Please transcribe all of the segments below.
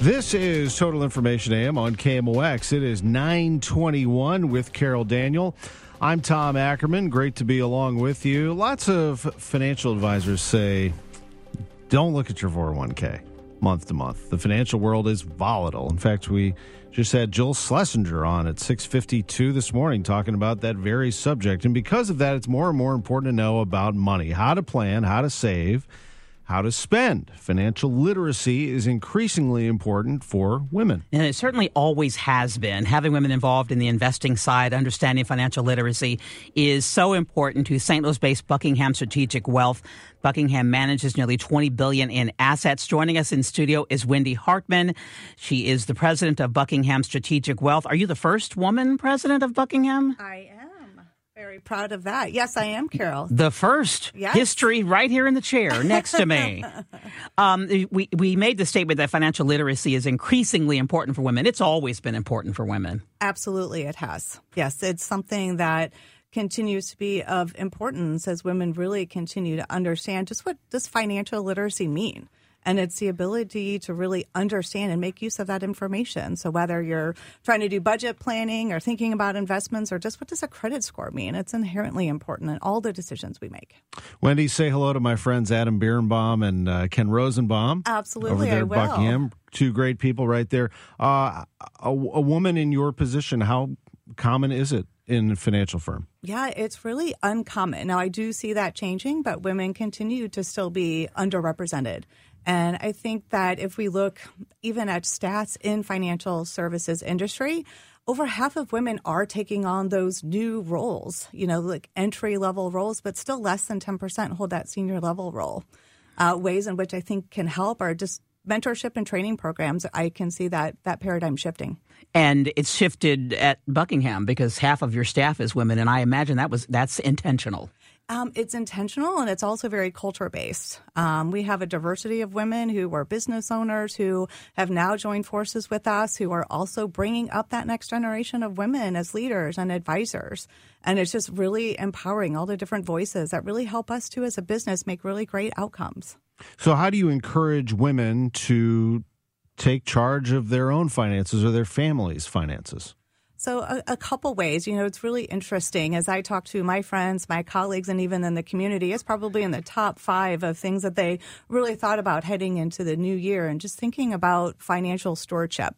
This is Total Information AM on KMOX. It is 921 with Carol Daniel. I'm Tom Ackerman. Great to be along with you. Lots of financial advisors say don't look at your 401k month to month. The financial world is volatile. In fact, we just had Joel Schlesinger on at 6:52 this morning talking about that very subject. And because of that, it's more and more important to know about money, how to plan, how to save how to spend. Financial literacy is increasingly important for women. And it certainly always has been. Having women involved in the investing side, understanding financial literacy is so important to St. Louis-based Buckingham Strategic Wealth. Buckingham manages nearly 20 billion in assets. Joining us in studio is Wendy Hartman. She is the president of Buckingham Strategic Wealth. Are you the first woman president of Buckingham? I am. Very proud of that. Yes, I am, Carol. The first Yes. history right here in the chair next to me. um, we, we made the statement that financial literacy is increasingly important for women. It's always been important for women. Absolutely, it has. Yes, it's something that continues to be of importance as women really continue to understand just what does financial literacy mean. And it's the ability to really understand and make use of that information. So whether you're trying to do budget planning or thinking about investments or just what does a credit score mean, it's inherently important in all the decisions we make. Wendy, say hello to my friends Adam Birnbaum and uh, Ken Rosenbaum. Absolutely, over there I will. Buckingham. Two great people right there. Uh, a, a woman in your position, how common is it in a financial firm? Yeah, it's really uncommon. Now, I do see that changing, but women continue to still be underrepresented. And I think that if we look even at stats in financial services industry, over half of women are taking on those new roles, you know, like entry level roles, but still less than 10% hold that senior level role. Uh, ways in which I think can help are just mentorship and training programs. I can see that that paradigm shifting. And it's shifted at Buckingham because half of your staff is women, and I imagine that was that's intentional. Um, it's intentional and it's also very culture based. Um, we have a diversity of women who are business owners who have now joined forces with us, who are also bringing up that next generation of women as leaders and advisors. And it's just really empowering all the different voices that really help us to, as a business make really great outcomes. So, how do you encourage women to take charge of their own finances or their family's finances? So, a, a couple ways. You know, it's really interesting as I talk to my friends, my colleagues, and even in the community, it's probably in the top five of things that they really thought about heading into the new year and just thinking about financial stewardship.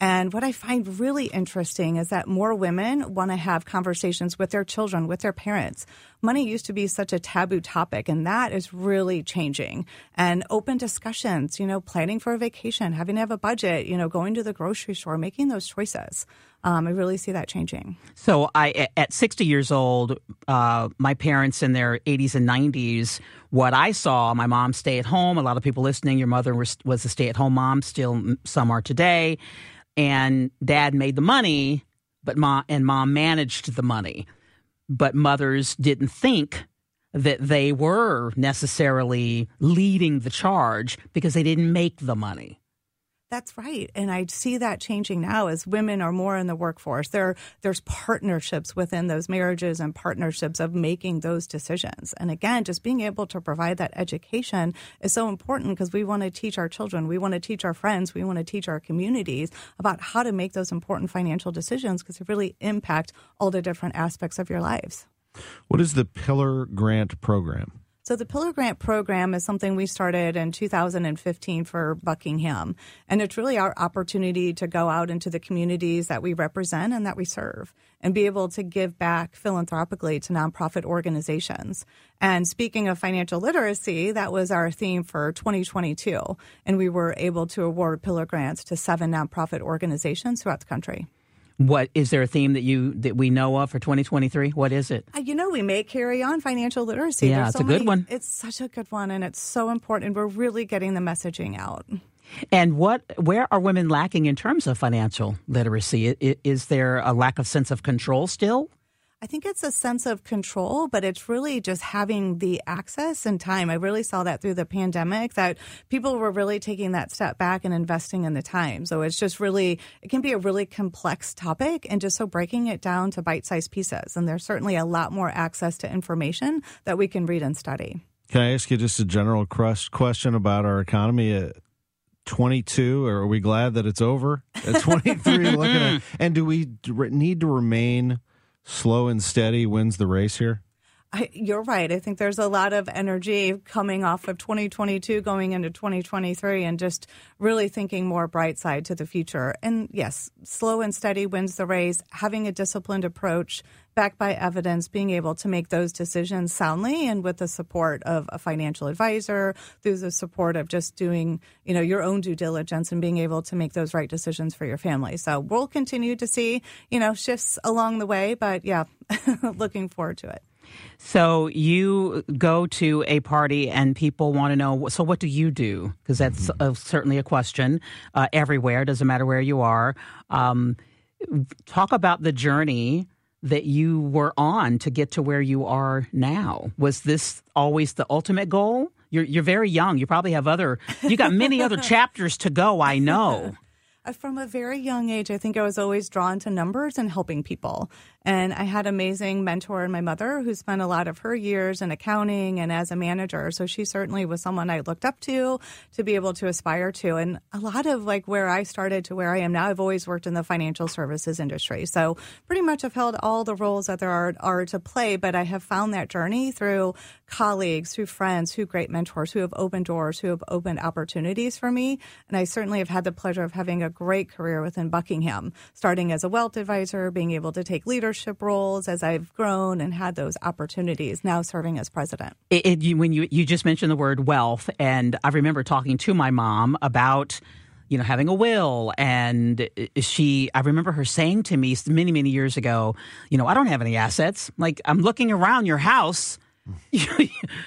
And what I find really interesting is that more women want to have conversations with their children, with their parents. Money used to be such a taboo topic, and that is really changing. And open discussions, you know, planning for a vacation, having to have a budget, you know, going to the grocery store, making those choices. Um, I really see that changing. So, I at 60 years old, uh, my parents in their 80s and 90s, what I saw, my mom stay at home. A lot of people listening, your mother was, was a stay at home mom. Still, some are today. And dad made the money, but mom and mom managed the money. But mothers didn't think that they were necessarily leading the charge because they didn't make the money. That's right. And I see that changing now as women are more in the workforce. There, there's partnerships within those marriages and partnerships of making those decisions. And again, just being able to provide that education is so important because we want to teach our children, we want to teach our friends, we want to teach our communities about how to make those important financial decisions because they really impact all the different aspects of your lives. What is the Pillar Grant Program? So the Pillar Grant program is something we started in 2015 for Buckingham. And it's really our opportunity to go out into the communities that we represent and that we serve and be able to give back philanthropically to nonprofit organizations. And speaking of financial literacy, that was our theme for 2022. And we were able to award Pillar Grants to seven nonprofit organizations throughout the country. What is there a theme that you that we know of for 2023? What is it? Uh, You know, we may carry on financial literacy. Yeah, There's it's so a good many- one. It's such a good one, and it's so important. We're really getting the messaging out. And what where are women lacking in terms of financial literacy? Is there a lack of sense of control still? I think it's a sense of control, but it's really just having the access and time. I really saw that through the pandemic that people were really taking that step back and investing in the time. So it's just really, it can be a really complex topic and just so breaking it down to bite sized pieces. And there's certainly a lot more access to information that we can read and study. Can I ask you just a general crust question about our economy? At 22 or are we glad that it's over at 23 looking at and do we need to remain slow and steady wins the race here I, you're right. I think there's a lot of energy coming off of 2022 going into 2023 and just really thinking more bright side to the future. And yes, slow and steady wins the race. Having a disciplined approach backed by evidence, being able to make those decisions soundly and with the support of a financial advisor, through the support of just doing, you know, your own due diligence and being able to make those right decisions for your family. So we'll continue to see, you know, shifts along the way, but yeah, looking forward to it. So you go to a party and people want to know. So what do you do? Because that's mm-hmm. certainly a question uh, everywhere. Doesn't matter where you are. Um, talk about the journey that you were on to get to where you are now. Was this always the ultimate goal? You're you're very young. You probably have other. You got many other chapters to go. I know. From a very young age, I think I was always drawn to numbers and helping people. And I had amazing mentor in my mother who spent a lot of her years in accounting and as a manager. So she certainly was someone I looked up to to be able to aspire to. And a lot of like where I started to where I am now, I've always worked in the financial services industry. So pretty much I've held all the roles that there are, are to play, but I have found that journey through colleagues, through friends, through great mentors who have opened doors, who have opened opportunities for me. And I certainly have had the pleasure of having a great career within Buckingham, starting as a wealth advisor, being able to take leadership leadership roles as I've grown and had those opportunities. Now serving as president. It, it, you, when you you just mentioned the word wealth, and I remember talking to my mom about you know having a will and she i remember her saying to me many many years ago you know i don't have any assets like i'm looking around your house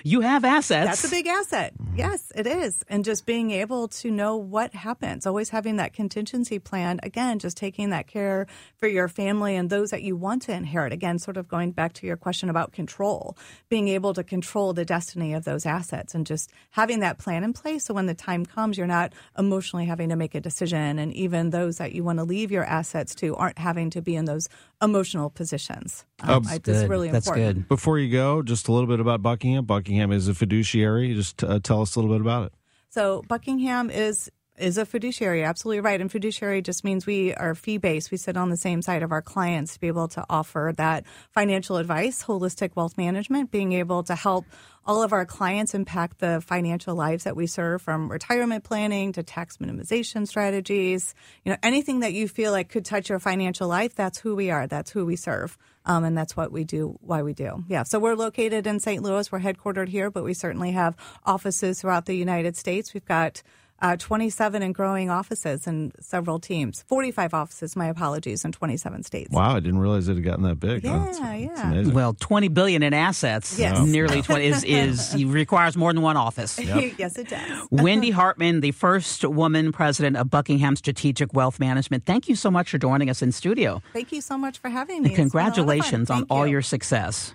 you have assets. That's a big asset. Mm-hmm. Yes, it is. And just being able to know what happens, always having that contingency plan. Again, just taking that care for your family and those that you want to inherit. Again, sort of going back to your question about control, being able to control the destiny of those assets and just having that plan in place. So when the time comes, you're not emotionally having to make a decision. And even those that you want to leave your assets to aren't having to be in those emotional positions. Um, That's, good. really That's important. good. Before you go, just a little bit about Buckingham. Buckingham is a fiduciary. Just uh, tell us a little bit about it. So Buckingham is is a fiduciary, absolutely right. And fiduciary just means we are fee based. We sit on the same side of our clients to be able to offer that financial advice, holistic wealth management, being able to help all of our clients impact the financial lives that we serve from retirement planning to tax minimization strategies. You know, anything that you feel like could touch your financial life, that's who we are. That's who we serve. Um, and that's what we do, why we do. Yeah. So we're located in St. Louis. We're headquartered here, but we certainly have offices throughout the United States. We've got uh, 27 and growing offices and several teams. 45 offices, my apologies, in 27 states. Wow, I didn't realize it had gotten that big. Yeah, oh, yeah. Well, 20 billion in assets. Yes. Nearly 20 is, is requires more than one office. Yep. yes, it does. Wendy Hartman, the first woman president of Buckingham Strategic Wealth Management. Thank you so much for joining us in studio. Thank you so much for having me. And congratulations on all your success.